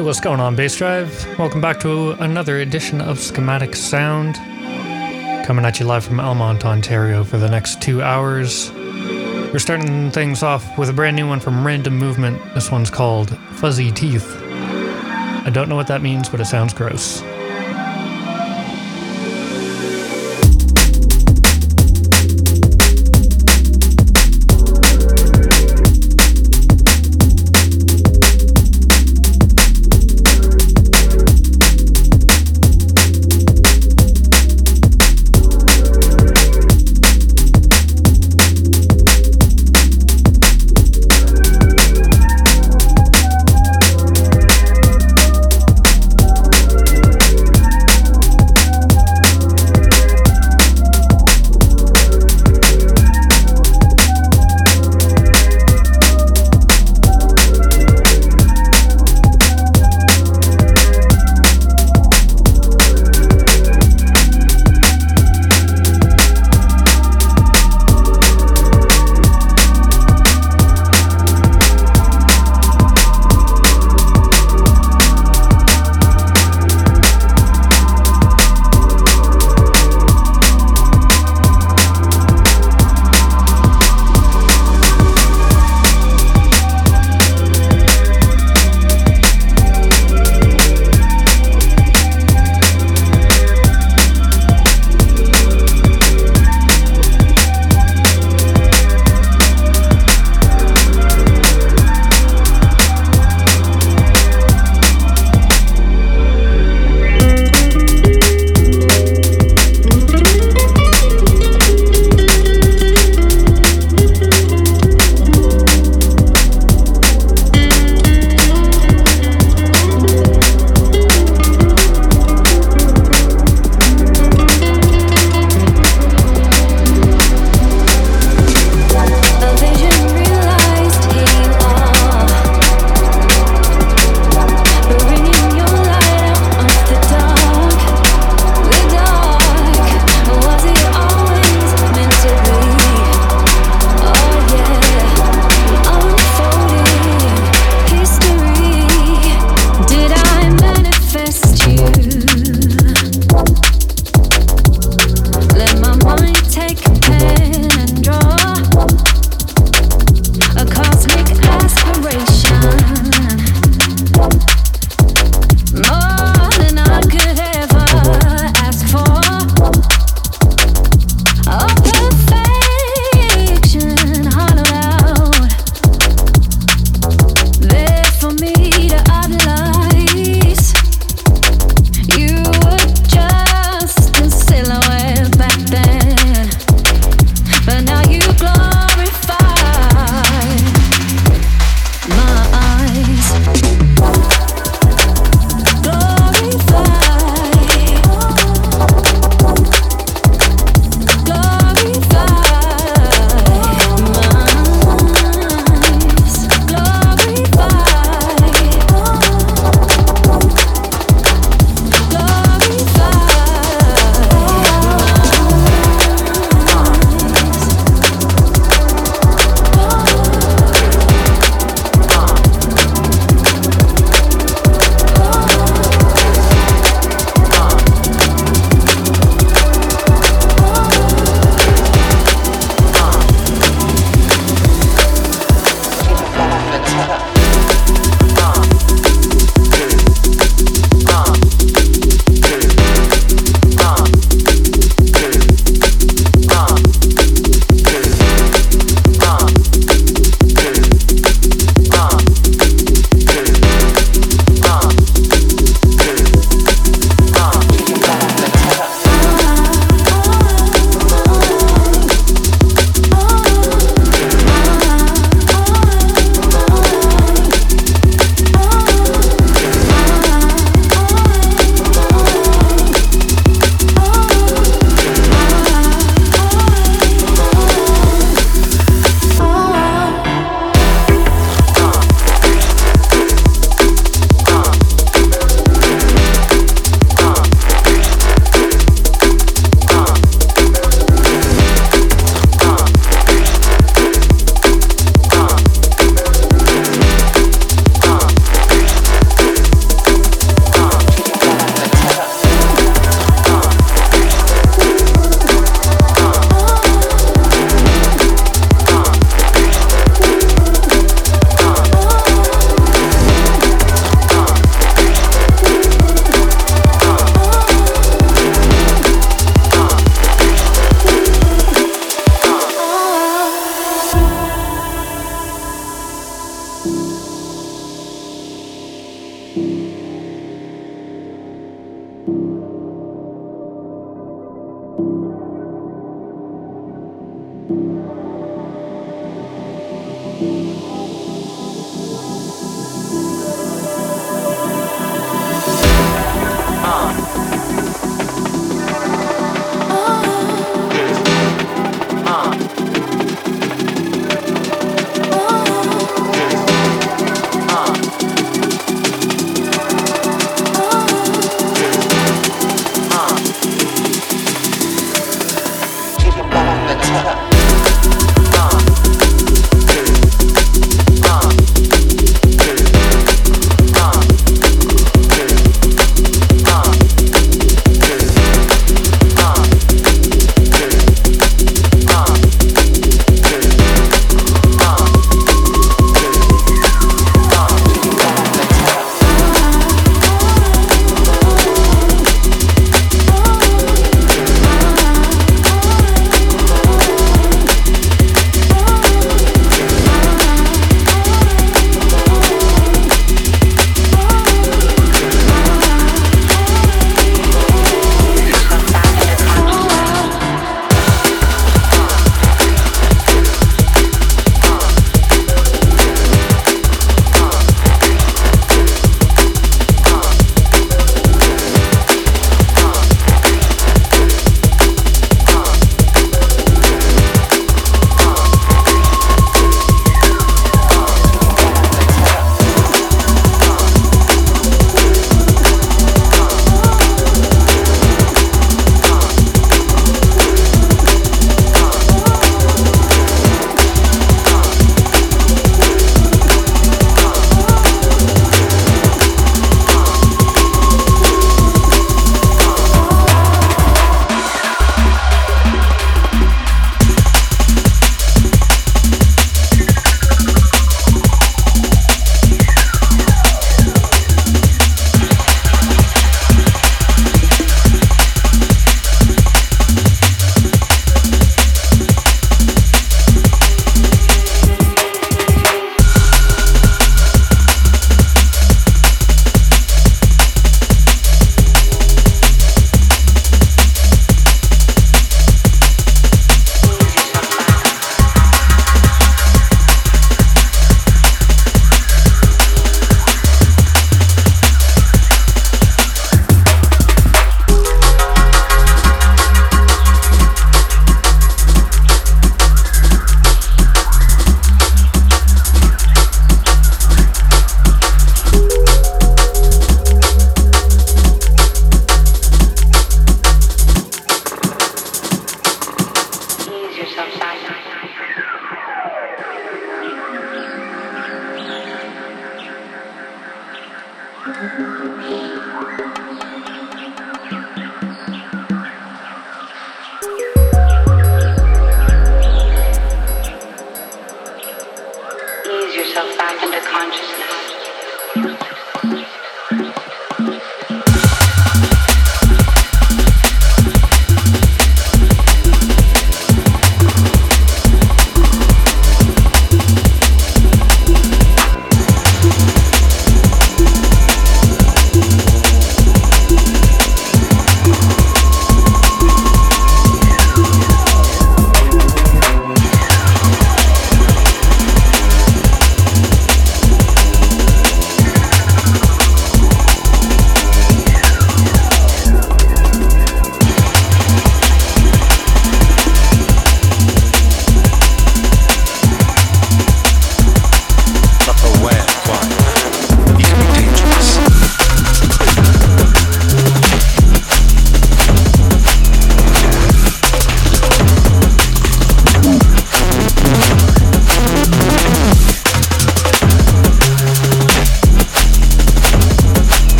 Hey, what's going on, Bass Drive? Welcome back to another edition of Schematic Sound. Coming at you live from Elmont, Ontario for the next two hours. We're starting things off with a brand new one from Random Movement. This one's called Fuzzy Teeth. I don't know what that means, but it sounds gross.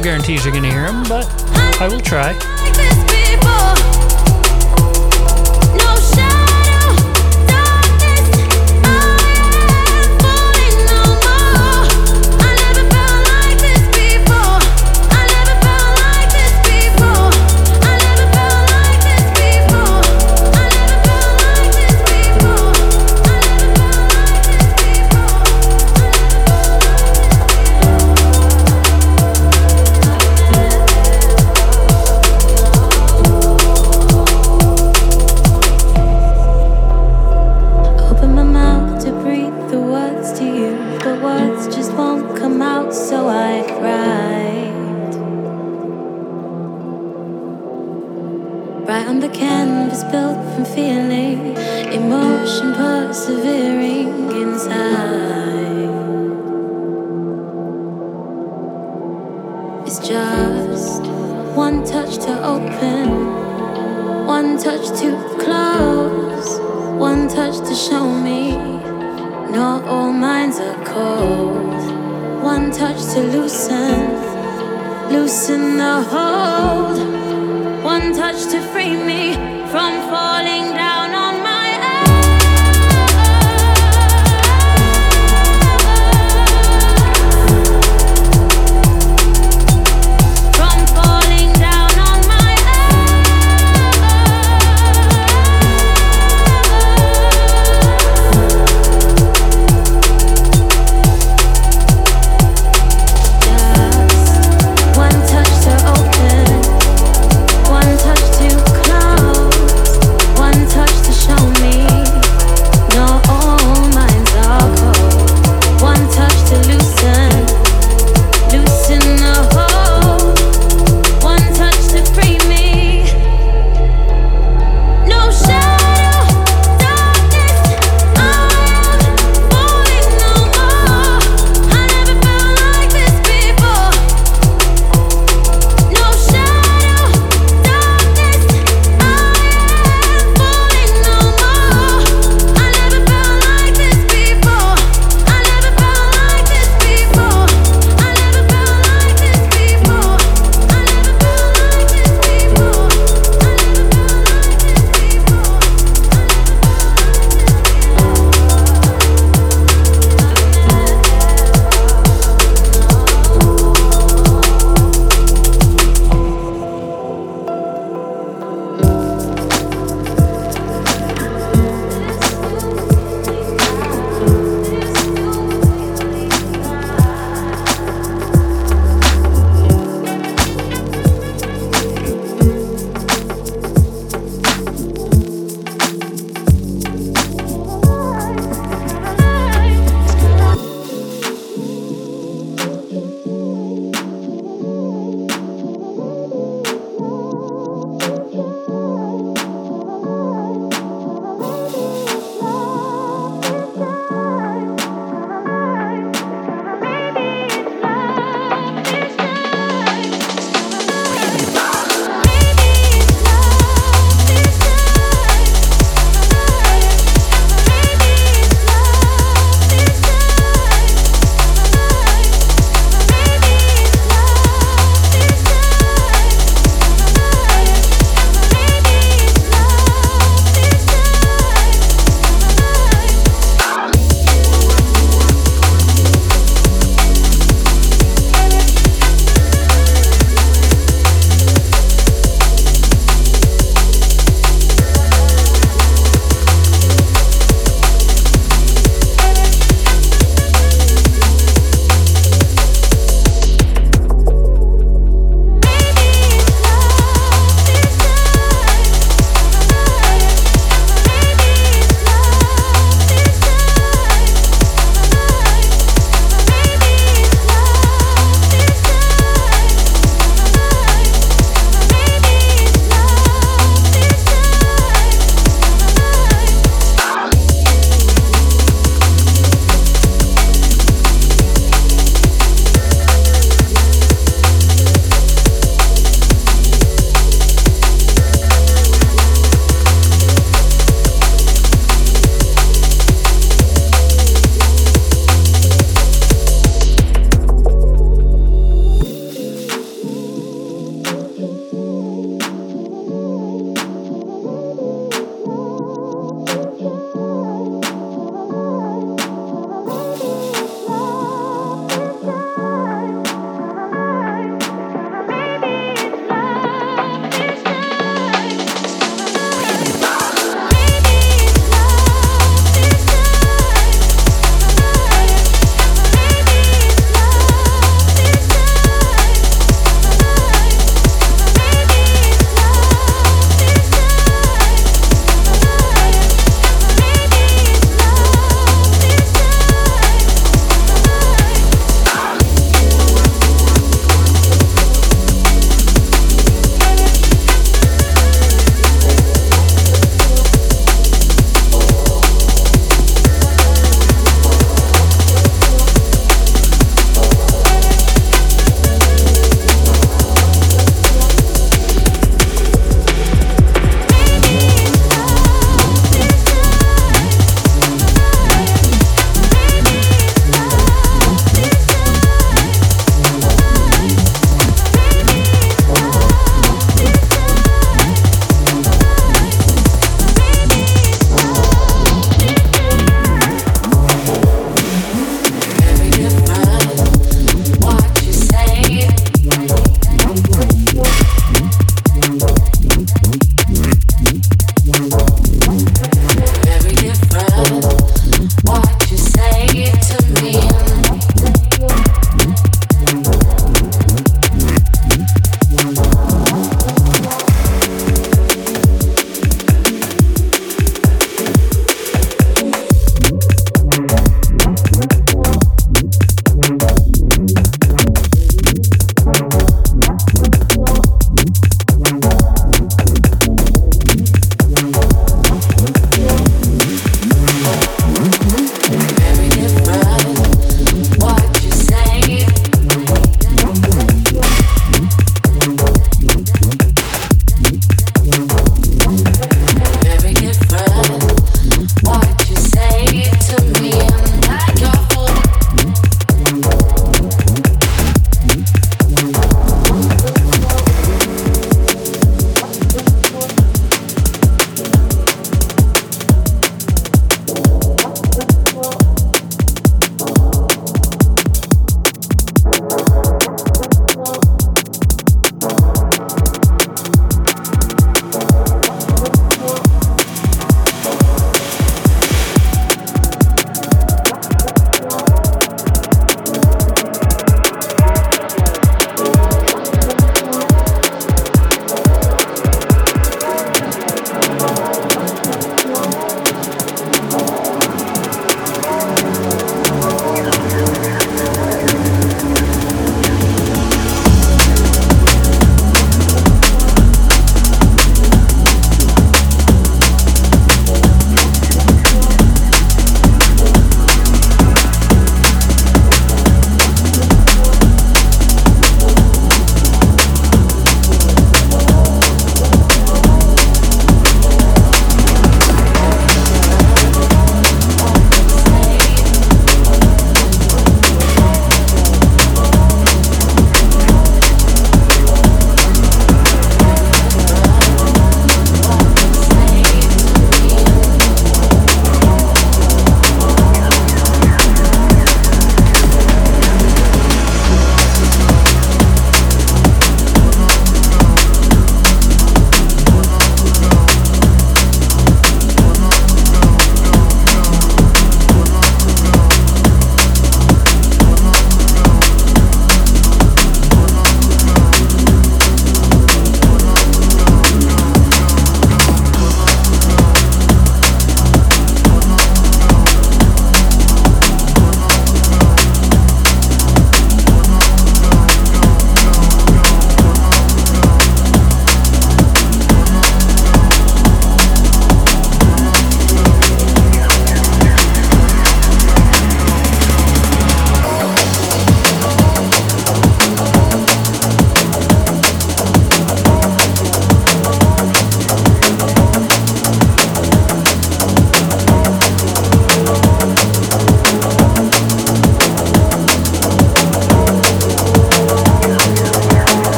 No guarantees you're gonna hear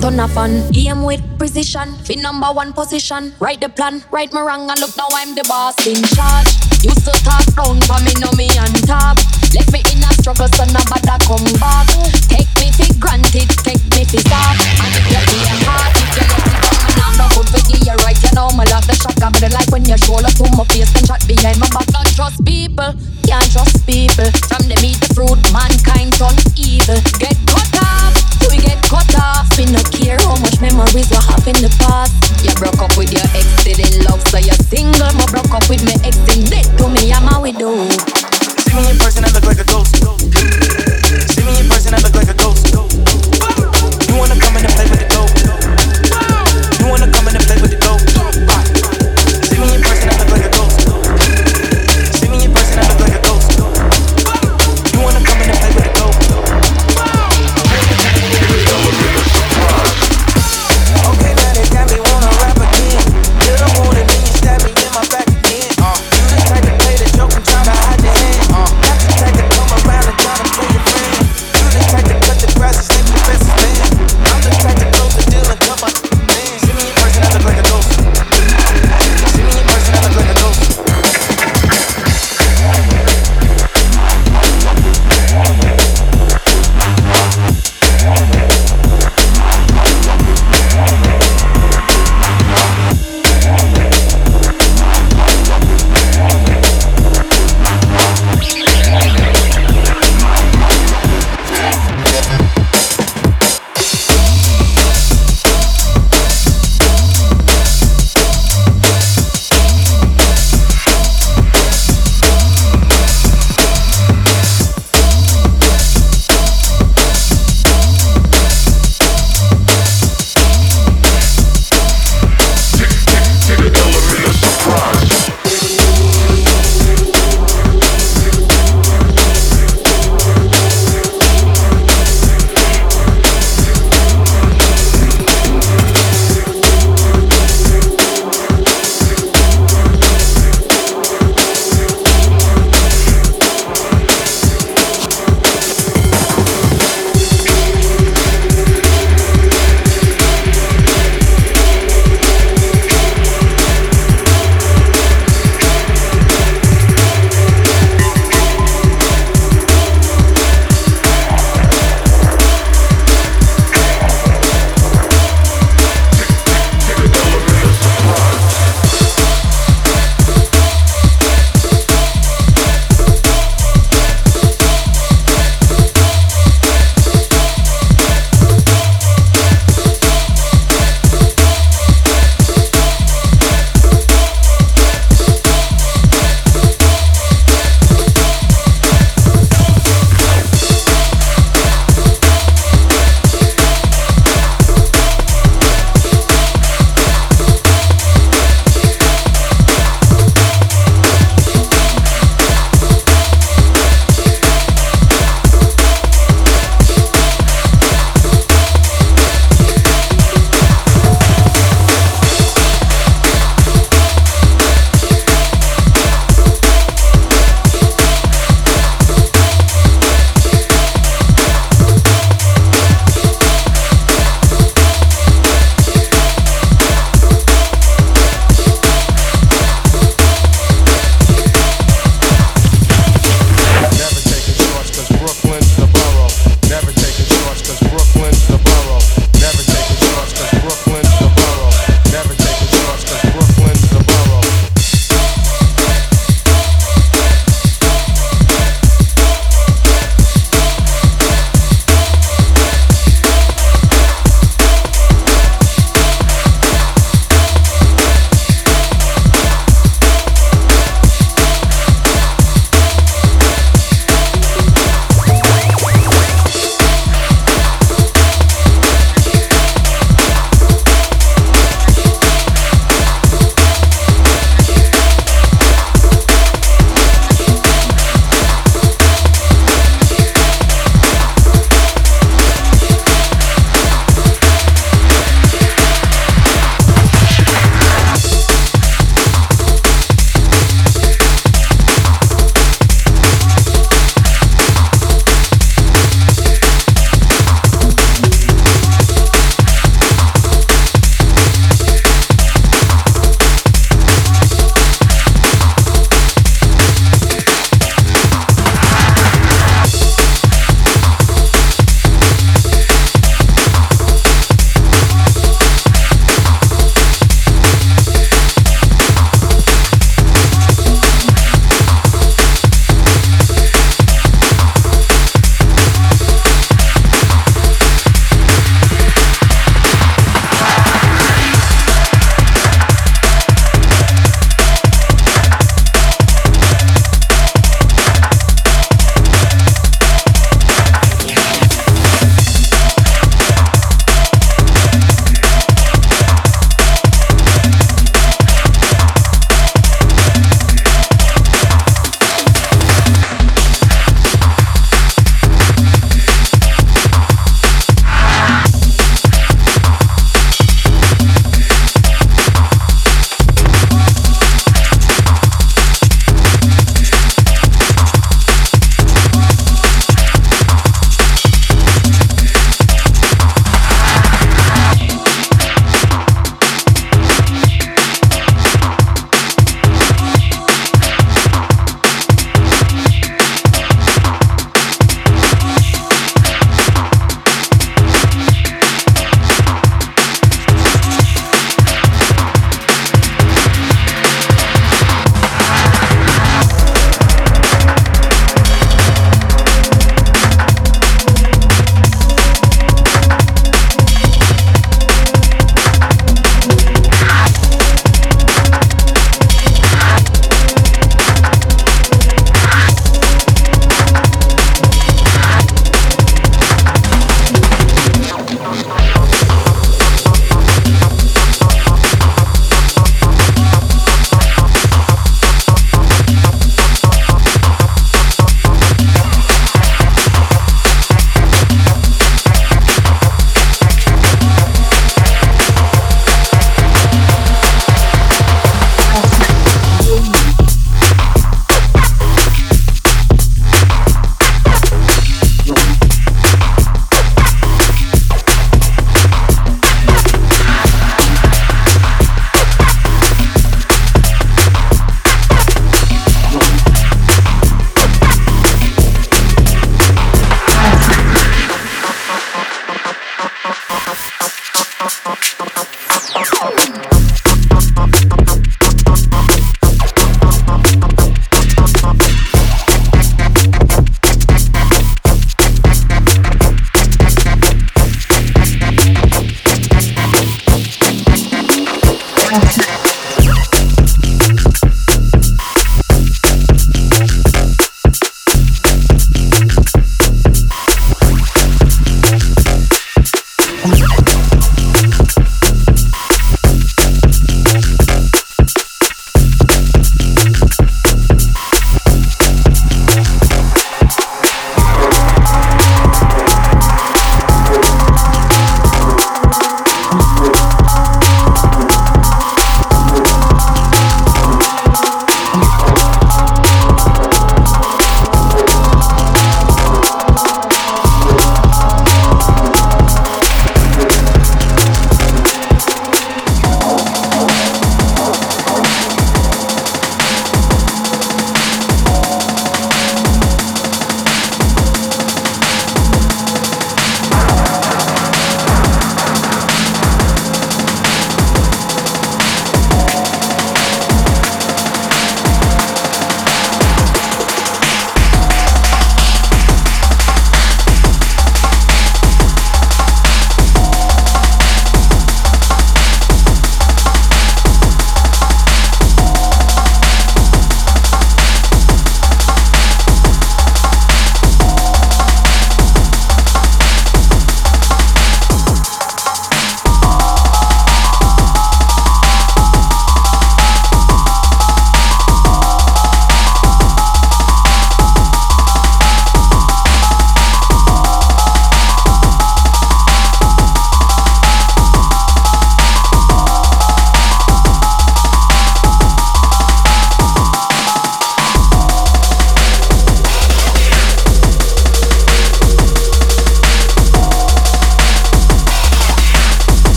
turn a fan. Aim with precision. Fit number one position. Write the plan, right my wrong, and look now I'm the boss in charge. Used to talk down, but me know me on top. Left me in a struggle, so nobody come back. Take me for granted, take me for stop. And if you a heart, if you let me down, not good for you, you're right. You know my love the shock, I like when you shoulder to my face and shot behind my back. Don't trust people, can't trust people. From the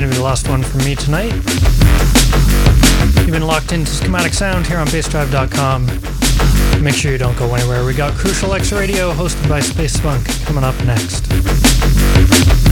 Going to be the last one for me tonight. You've been locked into Schematic Sound here on bassdrive.com. Make sure you don't go anywhere. We got Crucial X Radio hosted by Space Spunk coming up next.